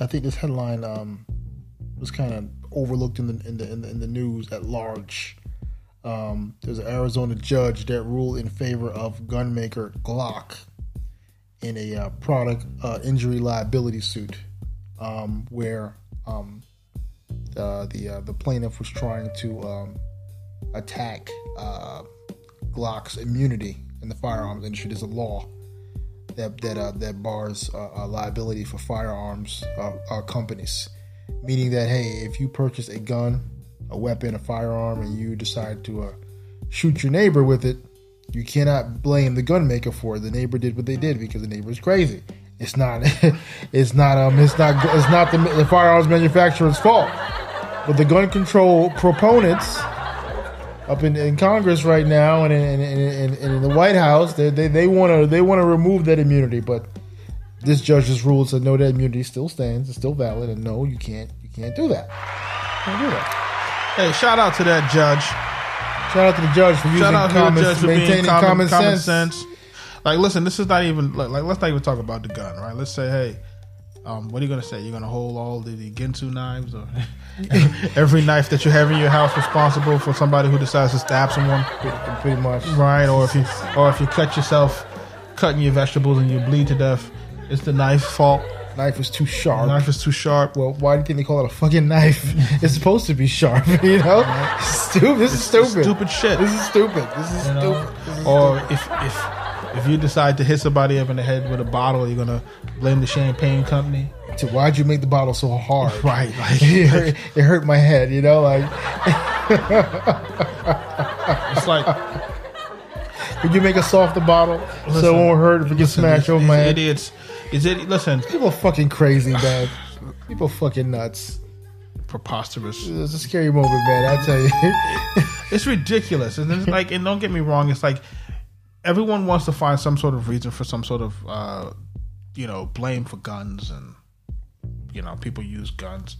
I think this headline um, was kind of overlooked in the, in the in the in the news at large. Um, there's an Arizona judge that ruled in favor of gun maker Glock in a uh, product uh, injury liability suit, um, where um, uh, the uh, the plaintiff was trying to um, attack uh, Glock's immunity in the firearms industry. There's a law that that uh, that bars liability for firearms companies, meaning that hey, if you purchase a gun, a weapon, a firearm, and you decide to uh, shoot your neighbor with it, you cannot blame the gun maker for it. The neighbor did what they did because the neighbor is crazy. It's not. *laughs* it's not. Um. It's not. It's not the, the firearms manufacturer's fault. But the gun control proponents up in, in Congress right now and in, in, in, in, the White House, they they they want to they want to remove that immunity, but this judge just ruled said no, that immunity still stands, it's still valid, and no, you can't you can't do that. You can't do that. Hey, shout out to that judge. Shout out to the judge for using Shout out to the common, judge for maintaining being common, common, common sense. sense. Like, listen, this is not even like, like let's not even talk about the gun, right? Let's say, hey, um, what are you gonna say? You're gonna hold all the, the Ginsu knives or *laughs* every knife that you have in your house responsible for somebody who decides to stab someone, Pretty, pretty much. right? Or if you or if you cut yourself cutting your vegetables and you bleed to death, it's the knife fault. Knife is too sharp. Knife is too sharp. well, why do you think they call it a fucking knife? *laughs* it's supposed to be sharp, *laughs* you know? Stupid. This is stupid. Stupid shit. This is stupid. This is you know? stupid. This is Or if if if you decide to hit somebody up in the head with a bottle, you're gonna blame the champagne company. So why'd you make the bottle so hard? *laughs* Right, like- it, hurt, it hurt my head, you know. Like, It's like could you make a softer bottle so it won't hurt if it gets smashed these, over these my head? idiots. Is it? Listen, People are fucking crazy, man. People are fucking nuts. preposterous. It's a scary moment, man. I tell you. *laughs* It's ridiculous, and it's like, and don't get me wrong. It's like everyone wants to find some sort of reason for some sort of, uh, you know, blame for guns, and you know, people use guns.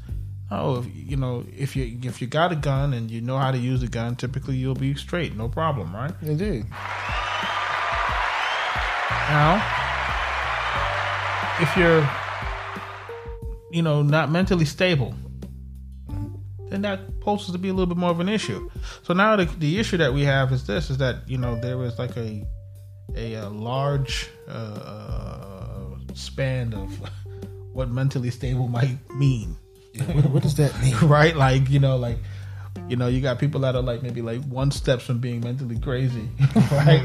No, if, you know, if you if you got a gun and you know how to use a gun, typically you'll be straight, no problem, right? Indeed. Now, if you're, you know, not mentally stable, then that poses to be a little bit more of an issue. So now the, the issue that we have is this: is that you know there is like a a, uh large uh, span of *laughs* what mentally stable might mean, What, what does that mean? *laughs* right? Like you know, like You know, you got people that are like maybe like one steps from being mentally crazy, *laughs* right?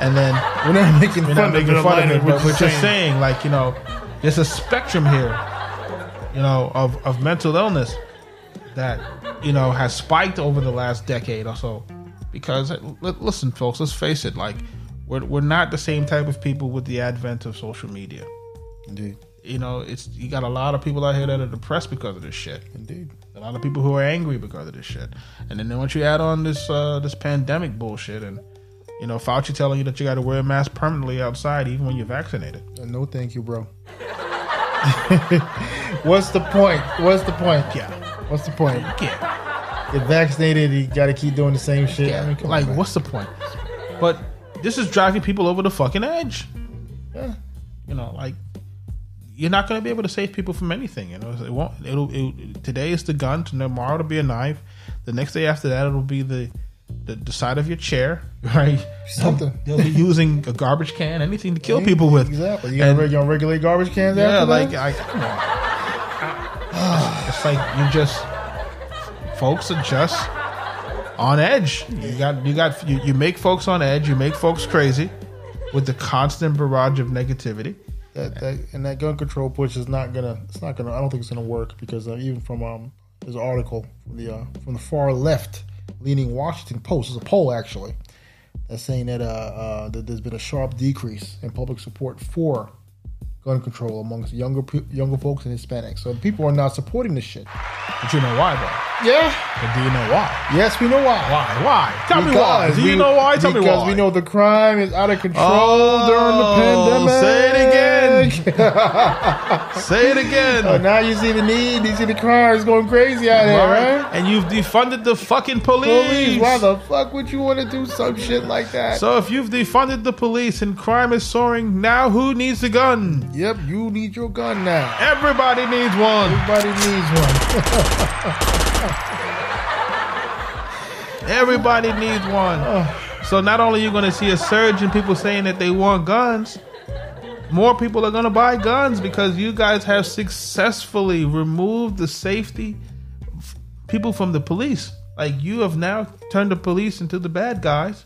and then We're not making we're fun not making of it, fun of Atlanta, it, but we're we're just just saying. saying, like, you know, there's a spectrum here, you know, of, of mental illness that, you know, has spiked over the last decade or so. Because, uh, listen, folks, let's face it, like, we're, we're not the same type of people with the advent of social media. Indeed, You know, it's you got a lot of people out here that are depressed because of this shit. indeed. A lot of people who are angry because of this shit. And then once you add on this uh, this pandemic bullshit and you know, Fauci telling you that you got to wear a mask permanently outside even when you're vaccinated. Uh, No, thank you, bro. *laughs* What's the point? What's the point? Yeah. What's the point? Yeah. Get vaccinated, you got to keep doing the same shit. I mean, like, on, what's the point? But this is driving people over the fucking edge. Yeah. You know, like you're not going to be able to save people from anything. You know, it won't. It'll. It, today is the gun. Tomorrow it'll be a knife. The next day after that it'll be the the, the side of your chair. *laughs* Right. Something. They'll be using a garbage can, anything to kill people with. Exactly. You gonna, And- you gonna regulate garbage cans Yeah, like that? I, come on. *sighs* it's like you just folks are just on edge. You got you got you, you make folks on edge. You make folks crazy with the constant barrage of negativity. That, that and that gun control push is not gonna it's not gonna I don't think it's gonna work because uh, even from um there's an article from the uh, from the far left leaning Washington Post there's a poll actually that's saying that uh, uh that there's been a sharp decrease in public support for gun control amongst younger younger folks and Hispanics. So people are not supporting this shit. But you know why, though? Yeah But do you know why? yes we know why Why? Why? Tell me why. Do you we- know why? Tell me why. because we know the crime is out of control Oh, during the pandemic. say it again. *laughs* Say it again. So now you see the need. You see the crime is going crazy out here, right? And you've defunded the fucking police. Police, why the fuck would you want to do some shit like that? So if you've defunded the police and crime is soaring, now who needs a gun? yep, you need your gun now. Everybody needs one. Everybody needs one. *laughs* *laughs* Everybody needs one. So not only are you going to see a surge in people saying that they want guns, more people are going to buy guns because you guys have successfully removed the safety people from the police. Like you have now turned the police into the bad guys,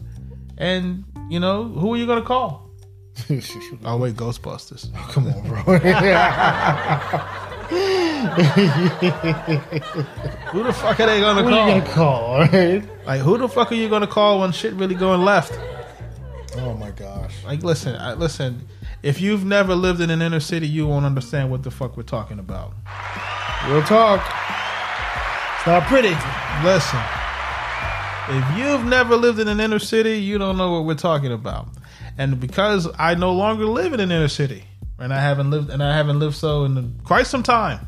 and you know who are you going to call? *laughs* Oh wait, Ghostbusters. *laughs* Come on, bro. *laughs* Who the fuck are they going to What are you call? gonna call? All right. Like who the fuck are you going to call when shit really going left? Oh my gosh. Like, listen, I, listen. If you've never lived in an inner city, you won't understand what the fuck we're talking about. We'll talk. It's not pretty. Listen, if you've never lived in an inner city, you don't know what we're talking about. And because I no longer live in an inner city, and I haven't lived, and I haven't lived so in quite some time,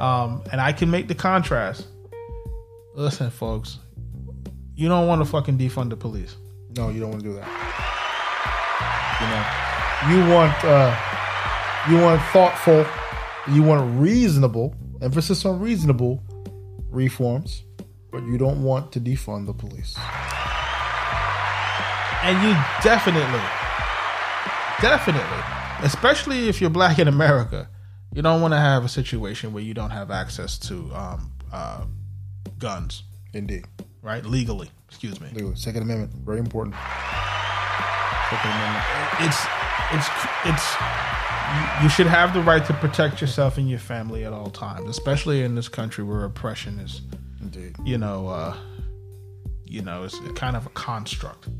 um, and I can make the contrast. Listen, folks, you don't want to fucking defund the police. No, you don't want to do that. You know, you want uh, you want thoughtful, you want reasonable emphasis on reasonable reforms, but you don't want to defund the police. And you definitely, definitely, especially if you're black in America, you don't want to have a situation where you don't have access to um, uh, guns, Indeed, right? Legally, excuse me. legally, Second Amendment, very important. Second Amendment. It's it's it's you- you should have the right to protect yourself and your family at all times, especially in this country where oppression is, Indeed. you know, uh, you know, it's kind of a construct. *laughs*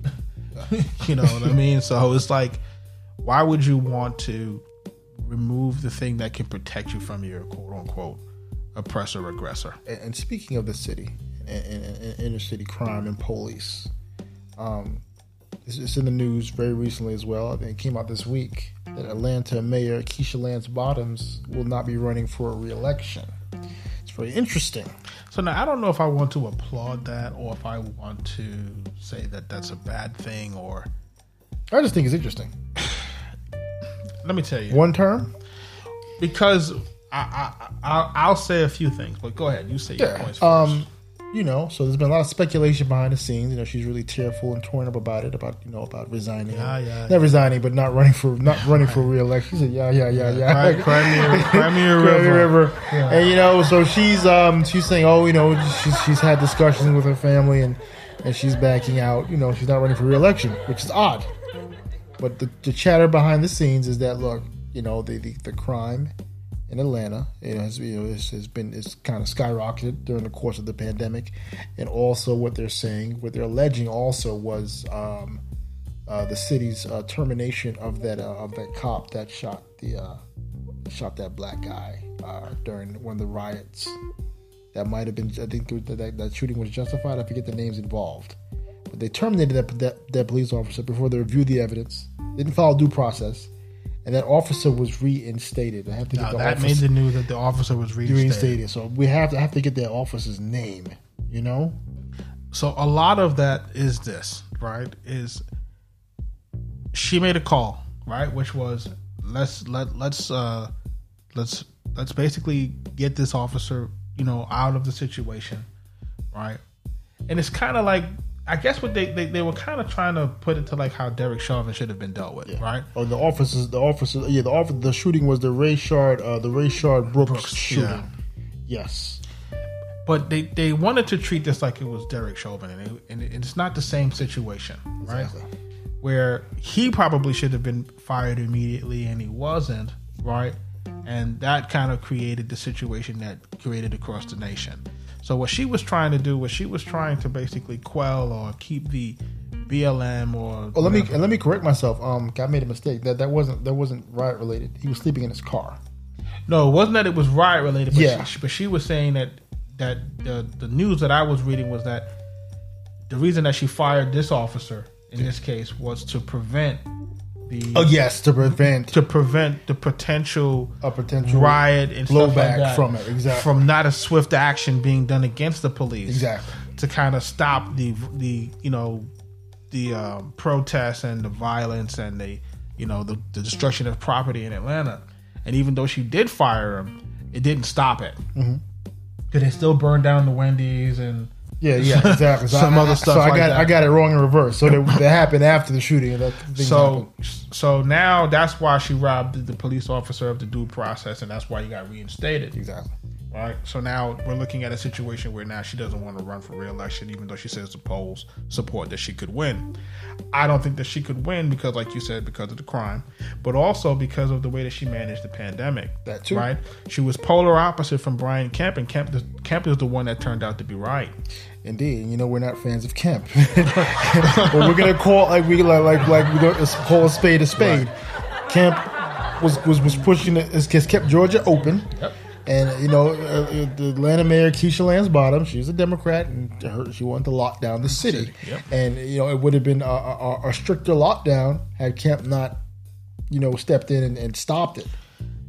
*laughs* you know what I mean? So it's like, why would you want to remove the thing that can protect you from your quote unquote oppressor aggressor? And, and speaking of the city and, and, inner city crime and police, um, it's, it's in the news very recently as well. I think it came out this week that Atlanta Mayor Keisha Lance Bottoms will not be running for a reelection. Very interesting. So now I don't know if I want to applaud that or if I want to say that that's a bad thing or I just think it's interesting. *sighs* let me tell you One term, because I, I, I I'll say a few things, but go ahead. You say your yeah. points first. Um, you know, so there's been a lot of speculation behind the scenes. You know, she's really tearful and torn up about it, about you know, about resigning. Yeah, yeah. Not resigning, but not running for not running for re-election. She said, "Yeah, yeah, yeah, yeah." Cry- Crimea, *laughs* Crimea River. River. And you know, so she's um she's saying, oh, you know, she's she's had discussions with her family and and she's backing out. You know, she's not running for re-election, which is odd. But the, the chatter behind the scenes is that look, you know, the the, the crime in Atlanta, know, has, you know, has been it's kind of skyrocketed during the course of the pandemic, and also what they're saying, what they're alleging, also was um, uh, the city's uh, termination of that uh, of that cop that shot the uh, shot that black guy uh, during one of the riots. That might have been, I think that, that that shooting was justified. I forget the names involved, but they terminated that that, that police officer before they reviewed the evidence. Didn't follow due process, and that officer was reinstated. I have to get Now, the that officer made the news that the officer was reinstated. reinstated. So we have to have to get that officer's name. You know, So a lot of that is this, right? Is she made a call, right? Which was let's let let's uh let's let's basically get this officer, you know, out of the situation, right? And it's kind of like I guess what they, they they were kind of trying to put it to like how Derek Chauvin should have been dealt with, right? Oh, the officers, the officers, yeah, the officer, the shooting was the Rayshard, uh, the Rayshard Brooks, Brooks, shooting. yeah. Yes, But they, they wanted to treat this like it was Derek Chauvin, and, it, and it's not the same situation, right? Exactly. Where he probably should have been fired immediately, and he wasn't, right? And that kind of created the situation that created across the nation. So what she was trying to do was she was trying to basically quell or keep the BLM or Oh, let me whatever. and let me correct myself. Um, I made a mistake. That that wasn't that wasn't riot related. He was sleeping in his car. No, it wasn't that it was riot related. But Yeah. she, but she was saying that that the the news that I was reading was that the reason that she fired this officer in this case was to prevent the Oh yes, to prevent to prevent the potential a potential riot and stuff like blowback from it. Exactly. from not a swift action being done against the police Exactly. to kind of stop the the you know the um, protests and the violence and the you know the, the destruction of property in Atlanta. And even though she did fire him, it didn't stop it. Mm-hmm. Because they still burned down the Wendy's and Yeah, yeah, *laughs* exactly. So Some I, other stuff So I like got that. I got it wrong in reverse. So that, *laughs* that happened after the shooting. That so happened. so now that's why she robbed the police officer of the due process, and that's why he got reinstated. exactly. Right. So now we're looking at a situation where now she doesn't want to run for reelection, even though she says the polls support that she could win. I don't think that she could win because, like you said, because of the crime, but also because of the way that she managed the pandemic. That too. Right. She was polar opposite from Brian Kemp, and Kemp, Kemp is the one that turned out to be right. Indeed, you know we're not fans of Kemp, *laughs* but we're gonna call like we like like like we're gonna call a spade a spade. Kemp was was was pushing it, has has kept Georgia open, Yep. And you know uh, uh, the Atlanta mayor Keisha Lance Bottom, she's a Democrat, and her, she wanted to lock down the city, Yep. and you know it would have been a, a, a stricter lockdown had Kemp not, you know, stepped in and, and stopped it.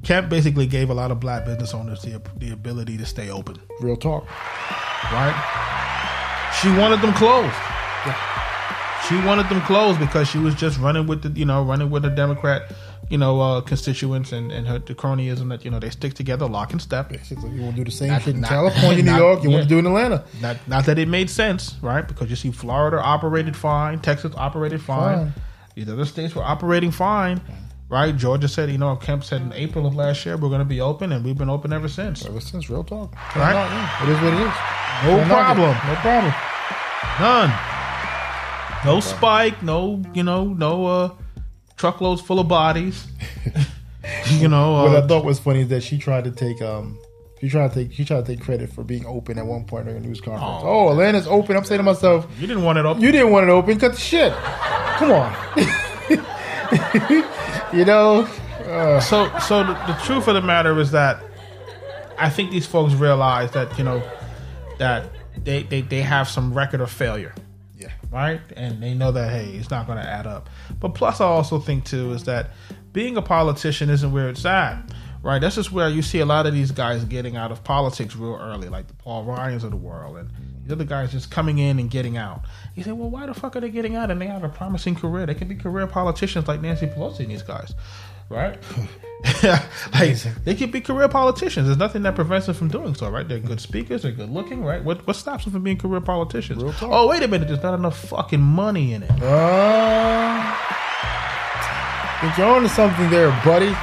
Kemp basically gave a lot of black business owners the, the ability to stay open. Real talk. right? She wanted them closed. She wanted them closed because she was just running with the, you know, running with a Democrat, you know, uh, constituents and, and her the cronyism that you know they stick together, lock and step. Basically, you want to do the same Not- shit in not- California, New York. You want to do in Atlanta. Not not that it made sense, right? Because you see, Florida operated fine, Texas operated fine, Fine. these other states were operating fine, right? Georgia said, you know, Kemp said in April of last year we're going to be open, and we've been open ever since. Ever since, real talk. Right. It is what it is. No Can't knock it. problem. No problem. None. No spike. No, you know, no uh, truckloads full of bodies. *laughs* you know, what I uh, thought was funny is that she tried to take um she tried to take she tried to take credit for being open at one point during a news conference. Oh. Oh, Atlanta's open. I'm saying to myself, you didn't want it open. you didn't want it open. Cut the shit. Come on. *laughs* you know. Uh, so, so the, the truth of the matter is that I think these folks realize that you know that they they, they have some record of failure. Right? And they know that hey, it's not going to add up. But plus, I also think too is that being a politician isn't where it's at, right? This is where you see a lot of these guys getting out of politics real early, like the Paul Ryans of the world, and the other guys just coming in and getting out. You say, well, why the fuck are they getting out? And they have a promising career. They can be career politicians like Nancy Pelosi and these guys. Right? *laughs* like they could be career politicians. There's nothing that prevents them from doing so, right? They're good speakers. They're good looking, right? What what stops them from being career politicians? Oh, wait a minute. There's not enough fucking money in it. Uh, you're on to something there, buddy.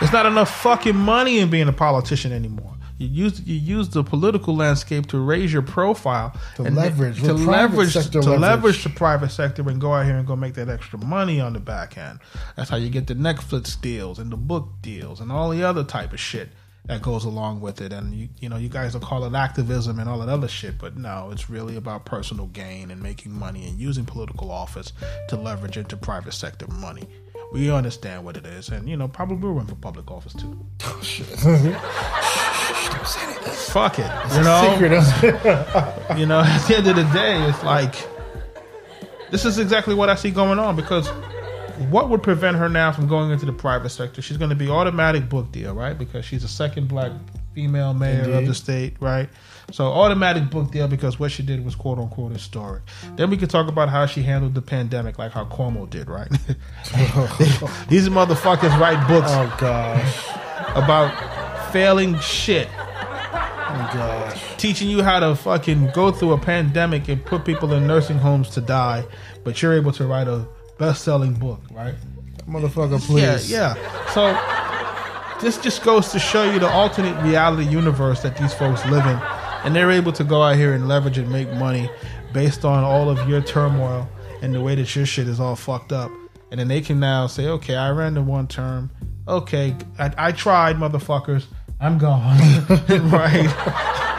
There's not enough fucking money in being a politician anymore. You use you use the political landscape to raise your profile To and leverage, to leverage to leverage. leverage the private sector and go out here and go make that extra money on the back end. That's how you get the Netflix deals and the book deals and all the other type of shit that goes along with it. And you you know you guys will call it activism and all that other shit, but no, it's really about personal gain and making money and using political office to leverage into private sector money. We understand what it is, and you know probably run for public office too. Fuck it, you know. *laughs* Secret. huh? *laughs* You know, at the end of the day, it's like this is exactly what I see going on because what would prevent her now from going into the private sector? She's going to be automatic book deal, right? Because she's the second black female mayor of the state, right? So automatic book deal because what she did was quote unquote historic. Then we could talk about how she handled the pandemic, like how Cuomo did, right? *laughs* These motherfuckers write books oh gosh. about failing shit Oh gosh. teaching you how to fucking go through a pandemic and put people in nursing homes to die, but you're able to write a best-selling book, right? Motherfucker, please. Yeah, yeah. So this just goes to show you the alternate reality universe that these folks live in, and they're able to go out here and leverage and make money based on all of your turmoil and the way that your shit is all fucked up. And then they can now say, okay, I ran the one term. Okay, I, I tried, motherfuckers. I'm gone. *laughs* right? *laughs*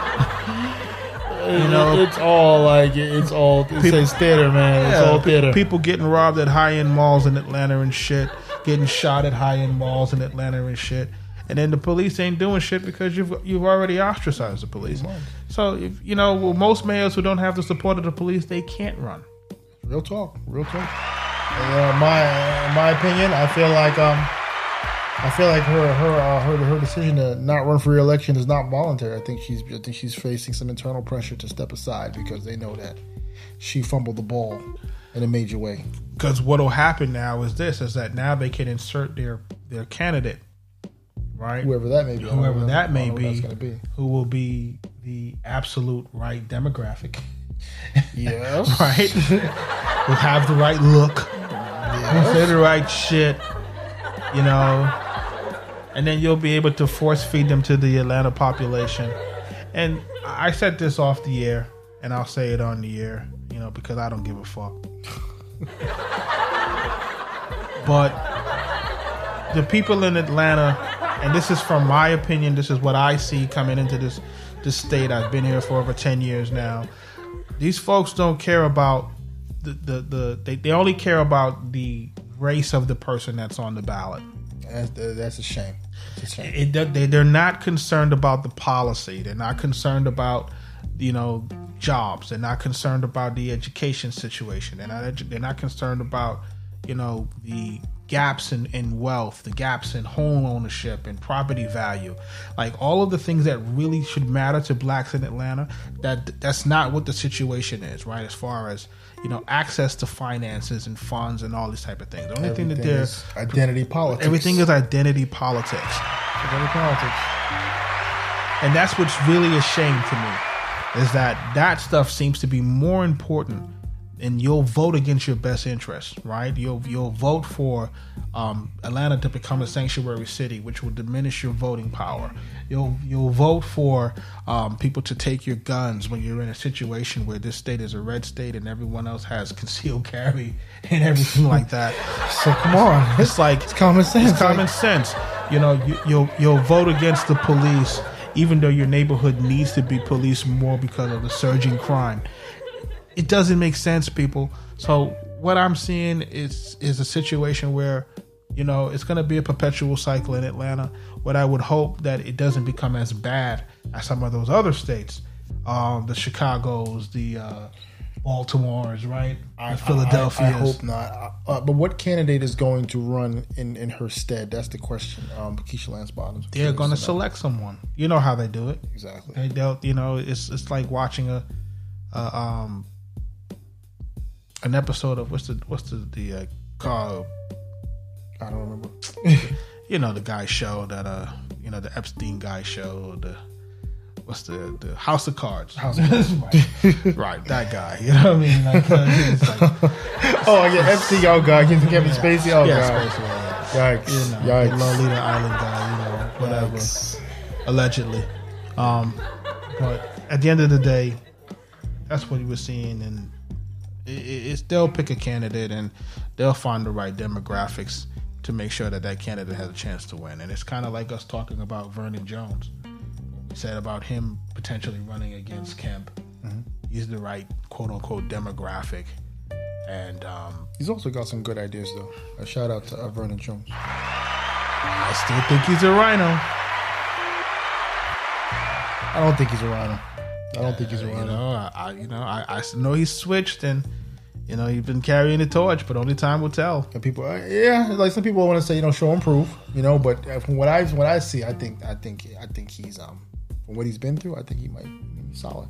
You know, it's all like it's all it's People- theater, man. It's all theater. People getting robbed at high end malls in Atlanta and shit, getting shot at high end malls in Atlanta and shit. And then the police ain't doing shit because you've you've already ostracized the police. So if you know, well, most mayors who don't have the support of the police, they can't run. Real talk, real talk. Uh, my in my opinion, I feel like um, I feel like her her uh, her her decision to not run for re-election is not voluntary. I think she's I think she's facing some internal pressure to step aside because they know that she fumbled the ball in a major way. Because what'll happen now is this: is that now they can insert their their candidate, right? Whoever that may be, Whoever that may know what be, be. who will be the absolute right demographic, Yes, *laughs* right? *laughs* will have the right look. Yes. say the right shit, you know, and then you'll be able to force feed them to the Atlanta population. And I said this off the air, and I'll say it on the air, you know, because I don't give a fuck. but the people in Atlanta, and this is from my opinion, this is what I see coming into this this state. I've been here for over ten years now. These folks don't care about the the, the they, they only care about the race of the person that's on the ballot. That's, that's a shame. A shame. It, they they're not concerned about the policy. They're not concerned about you know jobs. They're not concerned about the education situation. They're not edu- they're not concerned about you know the gaps in, in wealth, the gaps in home ownership and property value, like all of the things that really should matter to blacks in Atlanta. That that's not what the situation is, right? As far as you know, access to finances and funds and all these type of things. The only thing that Everything is identity politics. everything is identity politics. identity politics. And that's what's really a shame to me is that that stuff seems to be more important and you'll vote against your best interests, right? You'll you'll vote for um, Atlanta to become a sanctuary city, which will diminish your voting power. You'll you'll vote for um, people to take your guns when you're in a situation where this state is a red state and everyone else has *laughs* concealed carry and everything like that. So come on, It's like it's common sense. it's common sense. You know, you, you'll you'll vote against the police, even though your neighborhood needs to be policed more because of the surging crime. It doesn't make sense, people. So what I'm seeing is is a situation where, you know, it's going to be a perpetual cycle in Atlanta. What I would hope that it doesn't become as bad as some of those other states, um, the Chicago's, the uh, Baltimore's, right, the Philadelphia. I, I hope not. Uh, but what candidate is going to run in, in her stead? That's the question. Um, Keisha Lance Bottoms. They're going to select someone. You know how they do it. exactly. They dealt, you know, it's it's like watching a, a um, an episode of what's the what's the the uh, call I don't remember. *laughs* you know the guy show that uh you know the Epstein guy show the what's the the House of Cards. House right. *laughs* right, that guy. You know what I mean? Like, *laughs* like oh yeah, MC, oh god, Kevin Kevin Spacey, oh yeah, god, Spacey, yeah. yikes, you know, the yikes. Lolita Island guy, you know, whatever, Yikes. allegedly. Um, but at the end of the day, that's what he was seeing, and it, it's they'll pick a candidate and they'll find the right demographics to make sure that that candidate has a chance to win. And it's kind of like us talking about Vernon Jones. Said about him potentially running against Kemp. He's the right quote unquote demographic, and um, He's also got some good ideas though. A shout out to uh, Vernon Jones. I still think he's a RINO. I don't think he's a RINO. I don't think he's a You RINO. know, I, I you know, I, I know he's switched and you know he's been carrying the torch, but only time will tell. And people, uh, yeah, like some people want to say, you know, show and prove, you know. But uh, from what I what I see, I think I think I think he's um from what he's been through, I think he might be solid.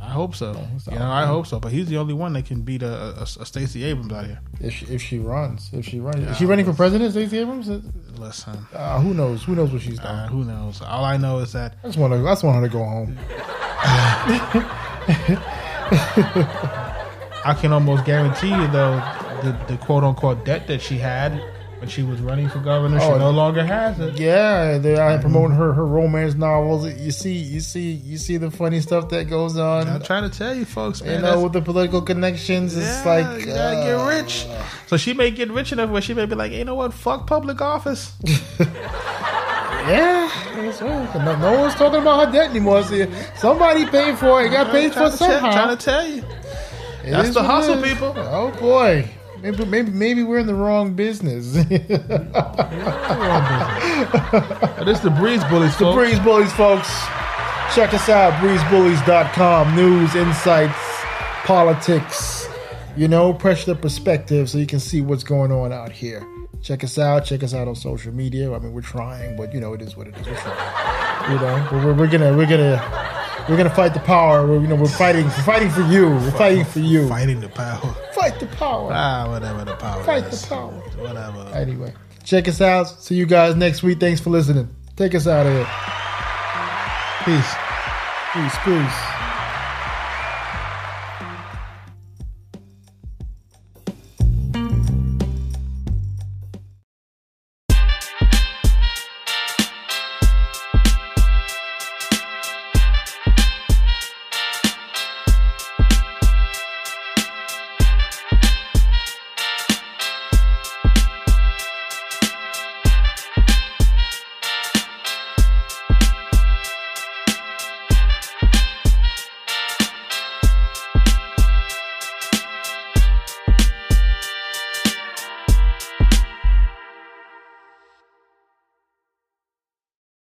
I hope so. he's You know, I hope so. But he's the only one that can beat a, a, a Stacey Abrams out here. If she, if she runs, if she runs, is she running for president, Stacey Abrams? Uh, Listen, who knows? Who knows what she's doing? uh, who knows? All I know is that I just want to. I just want her to go home. *laughs* I can almost guarantee you, though, the, the quote unquote debt that she had when she was running for governor, she Oh, no longer has it. Yeah, they're promoting her her romance novels. You see, you see, you see the funny stuff that goes on. I'm trying to tell you, folks, man. you know, with the political connections, it's Yeah, like you gotta uh, get rich. So she may get rich enough where she may be like, you know what, fuck public office. *laughs* Yeah, no, no one's talking about her debt anymore. See, somebody paid for it. Got paid for trying, to tell, somehow. trying to tell you. It that's the hustle, people. Oh boy, maybe maybe maybe we're in the wrong business. *laughs* This is the Breeze Bullies, The. Breeze Bullies, folks. Check us out, breezebullies.com. News, insights, politics, you know, pressure the perspective so you can see what's going on out here. Check us out. Check us out on social media. I mean, we're trying, but you know, it is what it is. We're trying. You know, we're, we're, we're gonna, we're gonna, we're gonna fight the power. We're, you know, we're fighting, we're fighting for you. We're fighting for you. Fighting the power. Fight the power. Ah, whatever the power Fight is. the power. Whatever. Anyway, check us out. See you guys next week. Thanks for listening. Take us out of here. Peace. Peace, peace.